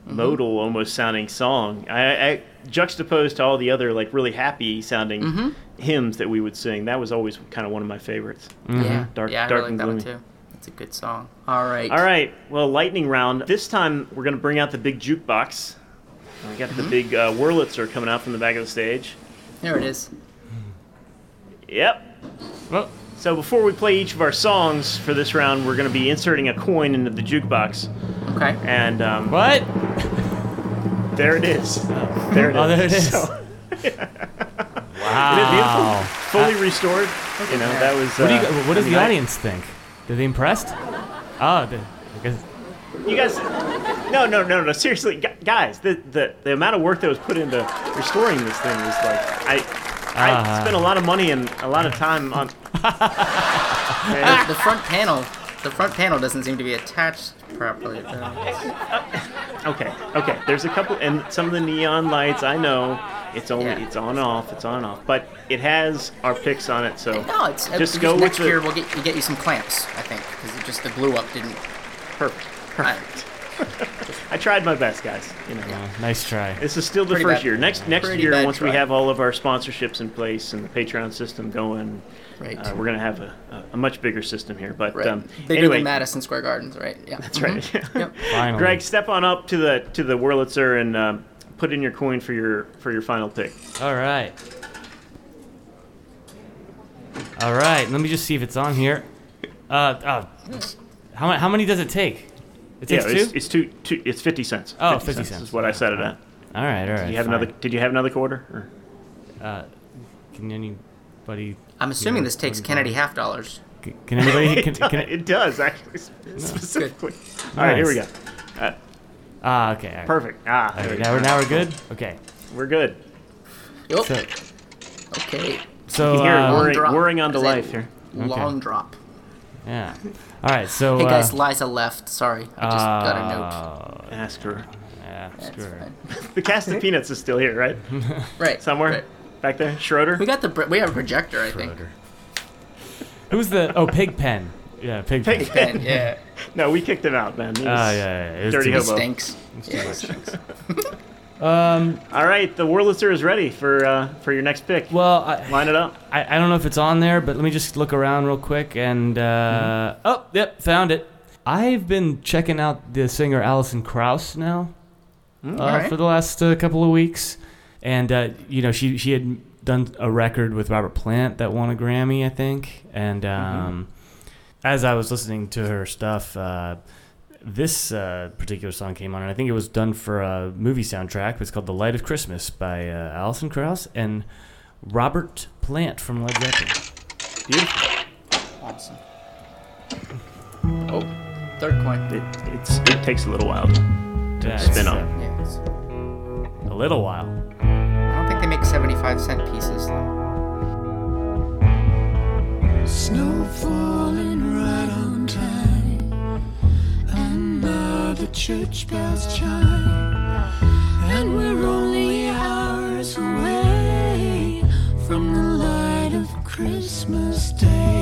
[SPEAKER 1] modal almost sounding song. I, I juxtaposed to all the other like really happy sounding
[SPEAKER 4] Mm-hmm.
[SPEAKER 1] hymns that we would sing. That was always kind of one of my favorites.
[SPEAKER 4] Yeah,
[SPEAKER 1] Dark-
[SPEAKER 4] yeah, I
[SPEAKER 1] dark
[SPEAKER 4] really
[SPEAKER 1] and
[SPEAKER 4] like that one
[SPEAKER 1] gloomy.
[SPEAKER 4] Too. It's a good song. All right.
[SPEAKER 1] All right, well, lightning round. This time we're gonna bring out the big jukebox. We got
[SPEAKER 4] Mm-hmm.
[SPEAKER 1] the big uh, Wurlitzer coming out from the back of the stage.
[SPEAKER 4] There it is.
[SPEAKER 1] Yep.
[SPEAKER 2] Well,
[SPEAKER 1] So before we play each of our songs for this round, we're going to be inserting a coin into the jukebox,
[SPEAKER 4] Okay.
[SPEAKER 1] and um,
[SPEAKER 2] what?
[SPEAKER 1] there it is. There it is.
[SPEAKER 2] Oh, there it is.
[SPEAKER 1] So, (laughs)
[SPEAKER 2] Wow.
[SPEAKER 1] isn't it beautiful? Fully restored. You know that was.
[SPEAKER 2] What do you?
[SPEAKER 1] uh,
[SPEAKER 2] What does
[SPEAKER 1] I mean,
[SPEAKER 2] the
[SPEAKER 1] I-
[SPEAKER 2] audience think? Are they impressed? Oh, the, I guess.
[SPEAKER 1] You guys. No, no, no, no. Seriously, guys, the, the the amount of work that was put into restoring this thing was like I. I
[SPEAKER 2] Uh-huh.
[SPEAKER 1] spent a lot of money and a lot of time on. (laughs)
[SPEAKER 4] The, the front panel, the front panel doesn't seem to be attached properly. Though.
[SPEAKER 1] Okay, okay. There's a couple, and some of the neon lights. I know it's only
[SPEAKER 4] Yeah.
[SPEAKER 1] it's on off, it's on off, but it has our picks on it. So
[SPEAKER 4] No, it's
[SPEAKER 1] just
[SPEAKER 4] because
[SPEAKER 1] go with
[SPEAKER 4] next
[SPEAKER 1] the
[SPEAKER 4] year we'll get you get you some clamps. I think because it just the glue up didn't.
[SPEAKER 1] perfect.
[SPEAKER 4] I,
[SPEAKER 1] I tried my best, guys. You know,
[SPEAKER 2] Oh, nice try.
[SPEAKER 1] this is still the
[SPEAKER 4] Pretty
[SPEAKER 1] first
[SPEAKER 4] bad-
[SPEAKER 1] year. Next next
[SPEAKER 4] pretty
[SPEAKER 1] year,
[SPEAKER 4] bad
[SPEAKER 1] once we have all of our sponsorships in place and the Patreon system going,
[SPEAKER 4] right.
[SPEAKER 1] uh, we're gonna have a, a, a much bigger system here. But
[SPEAKER 4] right.
[SPEAKER 1] um,
[SPEAKER 4] Bigger
[SPEAKER 1] anyway,
[SPEAKER 4] than Madison Square Gardens, right? Yeah.
[SPEAKER 1] that's right.
[SPEAKER 4] Yep.
[SPEAKER 1] Greg, step on up to the to the Wurlitzer and um, put in your coin for your for your final pick.
[SPEAKER 2] All right. All right. Let me just see if it's on here. Uh, uh how, ma- how many does it take? It takes
[SPEAKER 1] yeah, it's,
[SPEAKER 2] two.
[SPEAKER 1] it's two, two. It's fifty cents.
[SPEAKER 2] Oh, 50 cents.
[SPEAKER 1] is what I set it at.
[SPEAKER 2] all right. All right.
[SPEAKER 1] Did you have
[SPEAKER 2] fine.
[SPEAKER 1] another? Did you have another quarter? Or?
[SPEAKER 2] Uh, can anybody?
[SPEAKER 4] I'm assuming
[SPEAKER 2] Yeah,
[SPEAKER 4] this takes Kennedy half dollars.
[SPEAKER 2] Can, can anybody? (laughs) Can,
[SPEAKER 1] it, does,
[SPEAKER 2] can,
[SPEAKER 1] it does actually specifically. All right, here we go. Uh,
[SPEAKER 2] ah, okay. all right.
[SPEAKER 1] perfect. Ah,
[SPEAKER 2] All
[SPEAKER 1] there we
[SPEAKER 2] now
[SPEAKER 1] go.
[SPEAKER 2] we're now we're good. Okay.
[SPEAKER 1] We're good.
[SPEAKER 4] Yup.
[SPEAKER 2] So,
[SPEAKER 4] Okay.
[SPEAKER 2] so
[SPEAKER 1] You can hear it
[SPEAKER 2] uh,
[SPEAKER 1] whirring,
[SPEAKER 4] drop.
[SPEAKER 1] whirring onto
[SPEAKER 4] Is it
[SPEAKER 1] life here.
[SPEAKER 4] Long drop.
[SPEAKER 2] yeah. All right. So.
[SPEAKER 4] Hey guys,
[SPEAKER 2] uh,
[SPEAKER 4] Liza left. Sorry, I just got a note.
[SPEAKER 2] uh,
[SPEAKER 1] Ask her.
[SPEAKER 2] Yeah,
[SPEAKER 4] That's
[SPEAKER 2] screw her.
[SPEAKER 4] fine. (laughs) (laughs)
[SPEAKER 1] The cast of Peanuts is still here, right? (laughs)
[SPEAKER 4] Right.
[SPEAKER 1] Somewhere
[SPEAKER 4] right.
[SPEAKER 1] back there. Schroeder.
[SPEAKER 4] We got the br- we have a projector, I think. Schroeder.
[SPEAKER 2] Who's the? Oh, Pigpen. Yeah, Pigpen.
[SPEAKER 1] Pig-
[SPEAKER 4] Ben, yeah. (laughs)
[SPEAKER 1] No, we kicked him out, man. He
[SPEAKER 2] Oh yeah, yeah. It
[SPEAKER 1] Dirty
[SPEAKER 2] too-
[SPEAKER 1] hobo.
[SPEAKER 4] Stinks. Yeah, it stinks. (laughs)
[SPEAKER 2] Um.
[SPEAKER 1] All right, the Wurlitzer is ready for uh, for your next pick.
[SPEAKER 2] Well, I,
[SPEAKER 1] Line it up.
[SPEAKER 2] I I don't know if it's on there, but let me just look around real quick and uh, oh, yep, found it. I've been checking out the singer Alison Krauss now uh,
[SPEAKER 4] Alright.
[SPEAKER 2] for the last uh, couple of weeks, and uh, you know she she had done a record with Robert Plant that won a Grammy, I think, and um, as I was listening to her stuff. Uh, this uh, particular song came on, and I think it was done for a movie soundtrack. It's called "The Light of Christmas" by uh, Alison Krauss and Robert Plant from Led Zeppelin.
[SPEAKER 1] Beautiful.
[SPEAKER 4] Awesome. Oh, third coin.
[SPEAKER 1] It, it's, it takes a little while to
[SPEAKER 2] Yeah,
[SPEAKER 1] spin
[SPEAKER 2] it's,
[SPEAKER 1] on.
[SPEAKER 2] uh,
[SPEAKER 4] Yeah,
[SPEAKER 2] a little while.
[SPEAKER 4] I don't think they make 75 cent pieces though.
[SPEAKER 8] Snow falling church bells chime. And we're only hours away from the light of Christmas Day.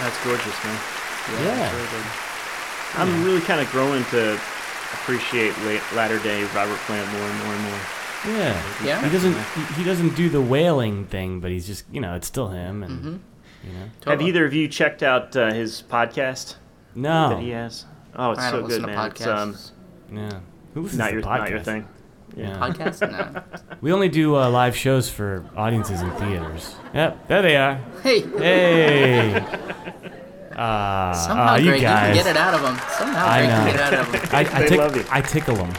[SPEAKER 1] That's gorgeous, man.
[SPEAKER 2] Yeah.
[SPEAKER 1] I'm really kind of growing to appreciate la- latter day Robert Plant more and more and more.
[SPEAKER 2] Yeah.
[SPEAKER 4] Yeah.
[SPEAKER 2] He doesn't. He, he doesn't do the wailing thing, but he's just you know it's still him, and
[SPEAKER 4] Mm-hmm.
[SPEAKER 2] you know.
[SPEAKER 1] Have either of you checked out uh, his podcast
[SPEAKER 2] No.
[SPEAKER 1] that he has? Oh, it's
[SPEAKER 4] I
[SPEAKER 1] so
[SPEAKER 4] don't
[SPEAKER 1] good,
[SPEAKER 4] listen to
[SPEAKER 1] man. It's, um.
[SPEAKER 2] Yeah. Who listens
[SPEAKER 1] not
[SPEAKER 2] to
[SPEAKER 1] your not your thing.
[SPEAKER 2] Yeah. (laughs)
[SPEAKER 4] Podcast? No.
[SPEAKER 2] We only do uh, live shows for audiences in theaters. Yep, there they are.
[SPEAKER 4] Hey,
[SPEAKER 2] Hey. Uh, (laughs)
[SPEAKER 4] somehow
[SPEAKER 2] uh, you
[SPEAKER 4] Greg, you
[SPEAKER 2] guys.
[SPEAKER 4] can get it out of them. Somehow
[SPEAKER 2] I
[SPEAKER 4] Greg can get it out of them.
[SPEAKER 2] I, I,
[SPEAKER 1] They
[SPEAKER 2] tick-
[SPEAKER 1] love you.
[SPEAKER 2] I tickle them.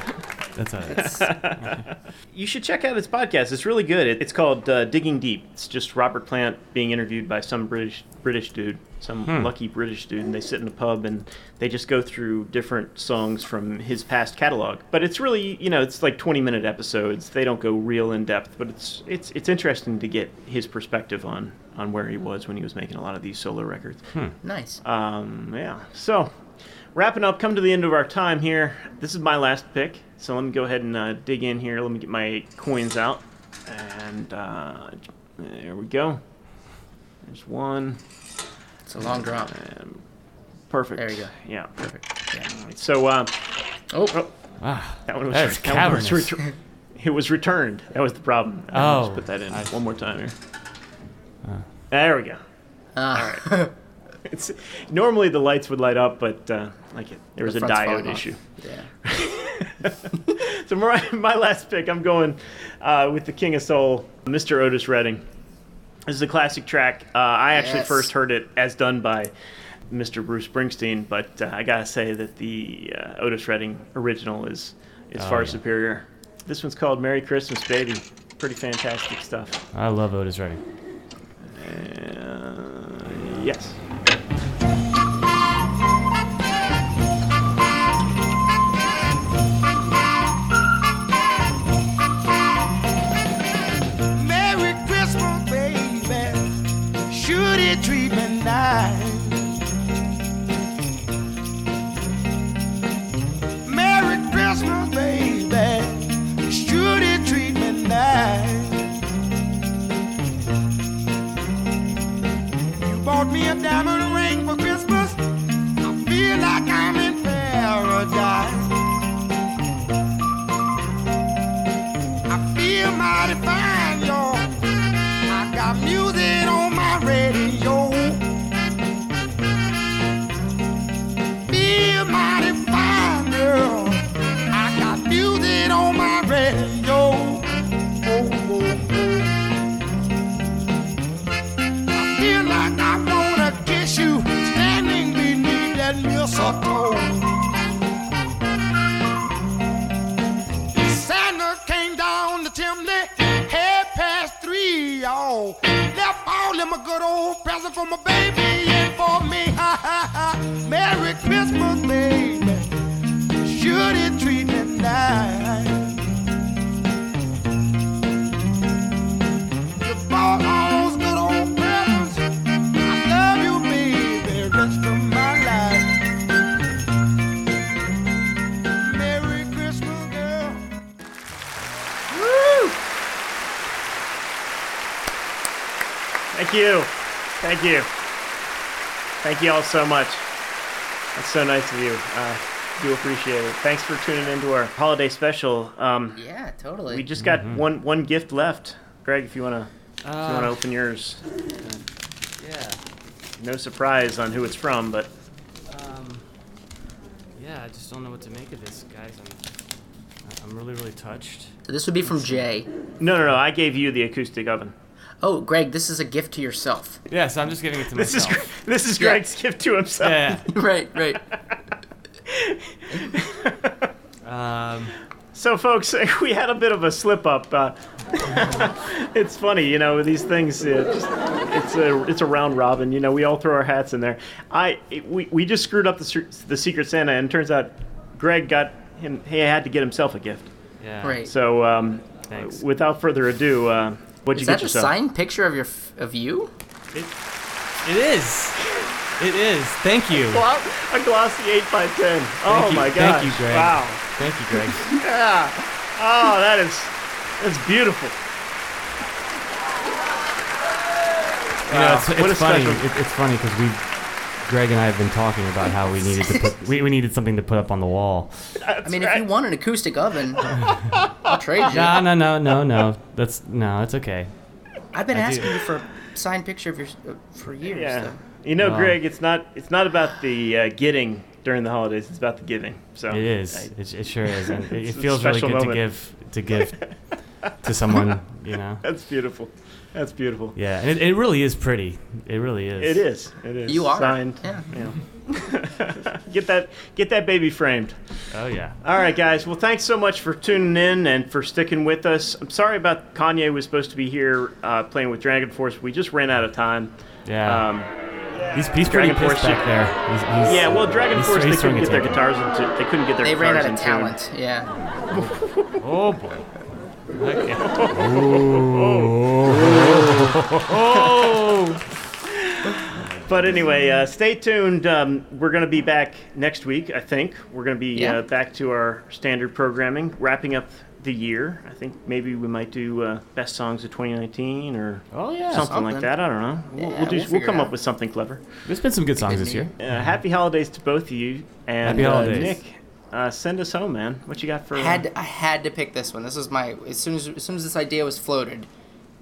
[SPEAKER 2] That's it. (laughs)
[SPEAKER 1] You should check out his podcast. It's really good. It- It's called uh, Digging Deep. It's just Robert Plant being interviewed by some British British dude, some
[SPEAKER 2] Hmm.
[SPEAKER 1] lucky British dude, and they sit in a pub and they just go through different songs from his past catalog. But it's really, you know, it's like 20 minute episodes. They don't go real in depth, but it's it's it's interesting to get his perspective on on where he was when he was making a lot of these solo records.
[SPEAKER 4] Nice.
[SPEAKER 1] Um, yeah. So, wrapping up, come to the end of our time here. This is my last pick. So let me go ahead and uh, dig in here. Let me get my coins out. And uh, there we go. There's one.
[SPEAKER 4] It's a long drop.
[SPEAKER 1] And perfect.
[SPEAKER 4] There you go.
[SPEAKER 1] Yeah.
[SPEAKER 4] Perfect. Yeah.
[SPEAKER 1] All right, So uh,
[SPEAKER 4] Oh,
[SPEAKER 2] Wow.
[SPEAKER 1] that one was,
[SPEAKER 2] That is
[SPEAKER 1] that one was
[SPEAKER 2] cavernous.
[SPEAKER 1] retur- it was returned. That was the problem.
[SPEAKER 2] Oh,
[SPEAKER 1] Let's put that in
[SPEAKER 2] I-
[SPEAKER 1] one more time here. There we go.
[SPEAKER 4] uh,
[SPEAKER 1] It's normally the lights would light up, but uh, like it, there was
[SPEAKER 4] The
[SPEAKER 1] a diode issue.
[SPEAKER 4] yeah. (laughs) (laughs)
[SPEAKER 1] So my, my last pick, I'm going uh, with the King of Soul, Mr. Otis Redding. This is a classic track. Uh, I actually
[SPEAKER 4] Yes.
[SPEAKER 1] first heard it as done by Mr. Bruce Springsteen, but uh, I gotta say that the uh, Otis Redding original is is
[SPEAKER 2] Oh,
[SPEAKER 1] far
[SPEAKER 2] yeah.
[SPEAKER 1] superior. This one's called "Merry Christmas, Baby." Pretty fantastic stuff.
[SPEAKER 2] I love Otis Redding.
[SPEAKER 1] Uh, yes.
[SPEAKER 5] Merry Christmas, baby. Treat me nice? You bought me a diamond
[SPEAKER 1] Thank you. Thank you. Thank you all so much. That's so nice of you. Uh, do appreciate it. Thanks for tuning into our holiday special. Um,
[SPEAKER 4] Yeah, totally.
[SPEAKER 1] we just got
[SPEAKER 2] Mm-hmm.
[SPEAKER 1] one one gift left. Greg, if you wanna if you
[SPEAKER 2] Uh,
[SPEAKER 1] wanna open yours.
[SPEAKER 2] Yeah.
[SPEAKER 1] No surprise on who it's from, but
[SPEAKER 2] Um, yeah, I just don't know what to make of this, guys. I'm, I'm really, really touched.
[SPEAKER 4] so this would be from Jay.
[SPEAKER 1] no, no, no. I gave you the acoustic oven.
[SPEAKER 4] Oh, Greg, this is a gift to yourself.
[SPEAKER 2] Yeah, so I'm just giving it to
[SPEAKER 1] This is
[SPEAKER 2] myself.
[SPEAKER 1] Gre- this is
[SPEAKER 4] Yeah.
[SPEAKER 1] Greg's gift to himself.
[SPEAKER 2] yeah. (laughs)
[SPEAKER 4] right, right.
[SPEAKER 2] Um,
[SPEAKER 1] So, folks, (laughs) we had a bit of a slip up. Uh, (laughs) it's funny, you know, these things. Uh, just, it's a it's a round robin. You know, we all throw our hats in there. I it- we, we just screwed up the the Secret Santa, and it turns out Greg got him. He had to get himself a gift.
[SPEAKER 2] yeah.
[SPEAKER 4] Right.
[SPEAKER 1] So, um,
[SPEAKER 2] Thanks.
[SPEAKER 1] without further ado, uh, what'd
[SPEAKER 4] Is
[SPEAKER 1] you
[SPEAKER 4] that
[SPEAKER 1] get
[SPEAKER 4] a signed picture of your of you?
[SPEAKER 2] It, it is. It is. Thank you.
[SPEAKER 1] Glo- a glossy eight by ten. Oh
[SPEAKER 2] you-
[SPEAKER 1] my
[SPEAKER 2] thank you, Greg.
[SPEAKER 1] Wow.
[SPEAKER 2] Thank you, Greg. (laughs)
[SPEAKER 1] Yeah. Oh, that is that's beautiful.
[SPEAKER 2] You know,
[SPEAKER 1] Wow,
[SPEAKER 2] it's,
[SPEAKER 1] what a
[SPEAKER 2] it's funny.
[SPEAKER 1] special-
[SPEAKER 2] It, it's funny because we Greg and I have been talking about how we needed to put we, we needed something to put up on the wall.
[SPEAKER 4] I mean, if you want an acoustic oven, I'll trade you.
[SPEAKER 2] No, no, no, no, no. That's no, it's okay.
[SPEAKER 4] I've been
[SPEAKER 2] I do.
[SPEAKER 4] asking you for a signed picture of yours uh, for years.
[SPEAKER 1] Yeah.
[SPEAKER 4] though.
[SPEAKER 1] You know,
[SPEAKER 2] Wow.
[SPEAKER 1] Greg, it's not it's not about the uh, getting during the holidays. It's about the giving. So
[SPEAKER 2] It is.
[SPEAKER 1] I-
[SPEAKER 2] It, it sure is, and (laughs) it, it feels really good
[SPEAKER 1] moment.
[SPEAKER 2] to give to give to someone. You know. (laughs)
[SPEAKER 1] that's beautiful. That's beautiful.
[SPEAKER 2] Yeah, and it, it really is pretty. It really is.
[SPEAKER 1] It is. It is.
[SPEAKER 4] You are.
[SPEAKER 1] signed.
[SPEAKER 4] Yeah.
[SPEAKER 1] Yeah. (laughs) get that get that baby framed.
[SPEAKER 2] Oh yeah.
[SPEAKER 1] All right, guys. Well, thanks so much for tuning in and for sticking with us. I'm sorry about Kanye was supposed to be here uh, playing with DragonForce. We just ran out of time.
[SPEAKER 2] Yeah.
[SPEAKER 1] Um,
[SPEAKER 2] he's he's pretty
[SPEAKER 1] Dragon
[SPEAKER 2] pissed
[SPEAKER 1] Force
[SPEAKER 2] back there. He's, he's,
[SPEAKER 1] yeah. Well, Dragon
[SPEAKER 2] he's-
[SPEAKER 1] Force
[SPEAKER 2] he's
[SPEAKER 1] they couldn't get their guitars into. They couldn't get their
[SPEAKER 4] They ran out of
[SPEAKER 1] in tune.
[SPEAKER 4] talent. (laughs) (laughs) Yeah.
[SPEAKER 2] Oh boy. Okay. (laughs)
[SPEAKER 1] But anyway, uh, stay tuned. Um, we're going to be back next week, I think. We're going to be
[SPEAKER 4] Yeah.
[SPEAKER 1] uh, back to our standard programming, wrapping up the year. I think maybe we might do uh, best songs of 2019 or
[SPEAKER 2] Oh yeah.
[SPEAKER 1] something, like that. I don't know. We'll,
[SPEAKER 4] Yeah,
[SPEAKER 1] we'll, do,
[SPEAKER 4] we'll
[SPEAKER 1] we'll, come up with something clever.
[SPEAKER 2] There's been some good songs this year.
[SPEAKER 4] Disney.
[SPEAKER 1] Uh, happy holidays to both of you. And
[SPEAKER 2] Happy
[SPEAKER 1] uh. Nick, uh, send us home, man. What you got for?
[SPEAKER 4] had I had to pick this one. This was my as soon as as soon as this idea was floated,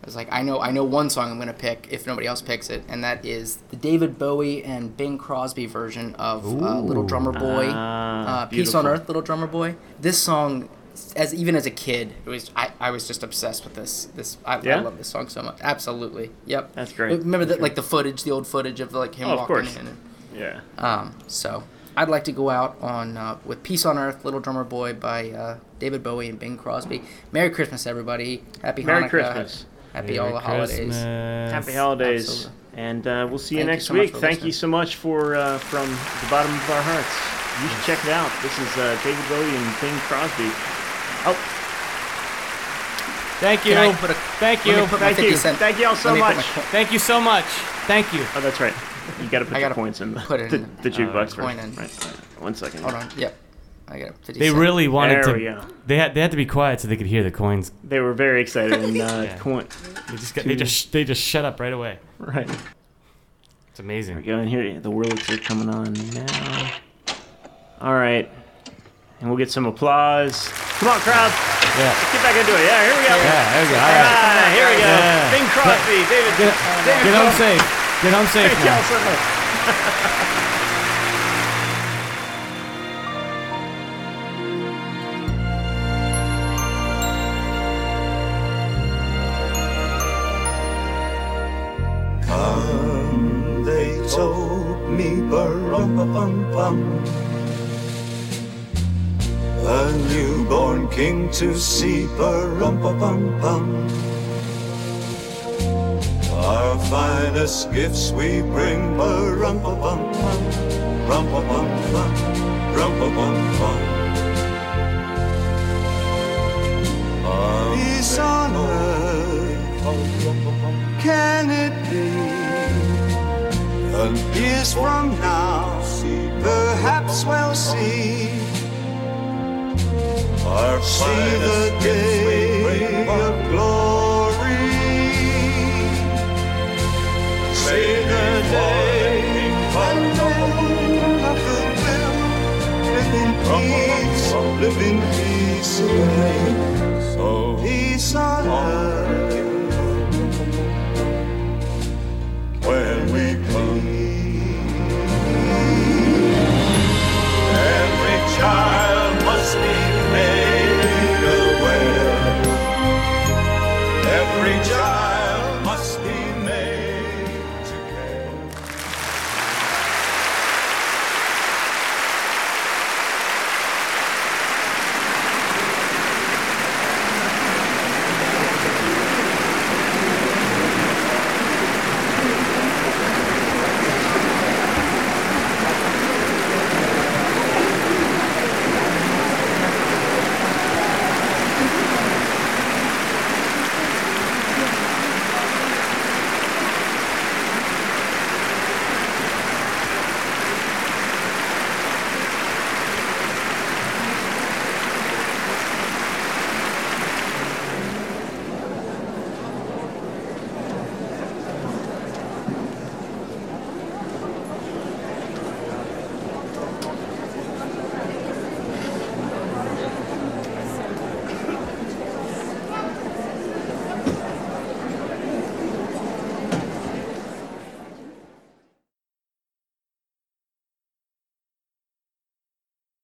[SPEAKER 4] I was like, I know I know one song I'm gonna pick if nobody else picks it, and that is the David Bowie and Bing Crosby version of uh, Little Drummer Boy,
[SPEAKER 1] Ah,
[SPEAKER 4] uh, Peace on. Earth, Little Drummer Boy. This song, as even as a kid, it was I, I was just obsessed with this. This I,
[SPEAKER 1] Yeah?
[SPEAKER 4] I love this song so much. Absolutely, yep.
[SPEAKER 1] That's great.
[SPEAKER 4] Remember
[SPEAKER 1] That's
[SPEAKER 4] that like the footage, the old footage of like him
[SPEAKER 1] Oh, of
[SPEAKER 4] walking
[SPEAKER 1] course.
[SPEAKER 4] in. And,
[SPEAKER 1] yeah.
[SPEAKER 4] um, so I'd like to go out on uh, with "Peace on Earth," "Little Drummer Boy" by uh, David Bowie and Bing Crosby. Merry Christmas, everybody! Happy Holidays.
[SPEAKER 1] Merry
[SPEAKER 4] Hanukkah!
[SPEAKER 1] Christmas.
[SPEAKER 4] Happy all the
[SPEAKER 2] Merry
[SPEAKER 4] holidays!
[SPEAKER 2] Christmas.
[SPEAKER 1] Happy holidays.
[SPEAKER 4] Absolutely.
[SPEAKER 1] And uh, we'll see you
[SPEAKER 4] Thank you
[SPEAKER 1] next
[SPEAKER 4] so
[SPEAKER 1] week.
[SPEAKER 4] for
[SPEAKER 1] Thank you so much for uh, from the bottom of our hearts. You should check it out. This is uh, David Bowie and Bing Crosby. Oh,
[SPEAKER 2] Thank you.
[SPEAKER 4] Put a-
[SPEAKER 2] Thank you.
[SPEAKER 1] thank you.
[SPEAKER 4] cent-
[SPEAKER 1] Thank you all so
[SPEAKER 4] let me put
[SPEAKER 1] much.
[SPEAKER 4] my co-
[SPEAKER 2] Thank you so much. Thank you.
[SPEAKER 1] Oh, that's right. You got to put
[SPEAKER 4] I
[SPEAKER 1] your points in the,
[SPEAKER 4] put it
[SPEAKER 1] the,
[SPEAKER 4] in
[SPEAKER 1] the
[SPEAKER 4] the-
[SPEAKER 1] jukebox
[SPEAKER 4] coin
[SPEAKER 1] first.
[SPEAKER 4] in.
[SPEAKER 1] Right, right. One second.
[SPEAKER 4] Hold on. Yep. I got 50
[SPEAKER 2] They
[SPEAKER 4] cent.
[SPEAKER 2] really wanted
[SPEAKER 1] There
[SPEAKER 2] to.
[SPEAKER 1] go.
[SPEAKER 2] They had they had to be quiet so they could hear the coins.
[SPEAKER 1] They were very excited and (laughs) uh,
[SPEAKER 2] Yeah.
[SPEAKER 1] coin.
[SPEAKER 2] They just got, they just they just shut up right away.
[SPEAKER 1] Right.
[SPEAKER 2] It's amazing.
[SPEAKER 1] There we go. And here the worlds are coming on now. All right. And we'll get some applause. Come on, crowd.
[SPEAKER 2] Yeah.
[SPEAKER 1] Let's get back into it. Yeah, here we go.
[SPEAKER 2] Yeah. There we go. All
[SPEAKER 1] All
[SPEAKER 2] right.
[SPEAKER 1] right, here we go.
[SPEAKER 2] Yeah.
[SPEAKER 1] Bing Crosby, David.
[SPEAKER 2] Get,
[SPEAKER 1] David
[SPEAKER 2] get home
[SPEAKER 1] Crosby.
[SPEAKER 2] safe. Get home safe
[SPEAKER 1] Thank y'all
[SPEAKER 2] now.
[SPEAKER 1] so much. (laughs)
[SPEAKER 7] bum A newborn king to see, bum Our finest gifts we bring, bum bum Peace on earth, can it be? And years from now, perhaps we'll see. Our see the day of glory. See the day when men of the will live in peace, live in peace. So peace on earth.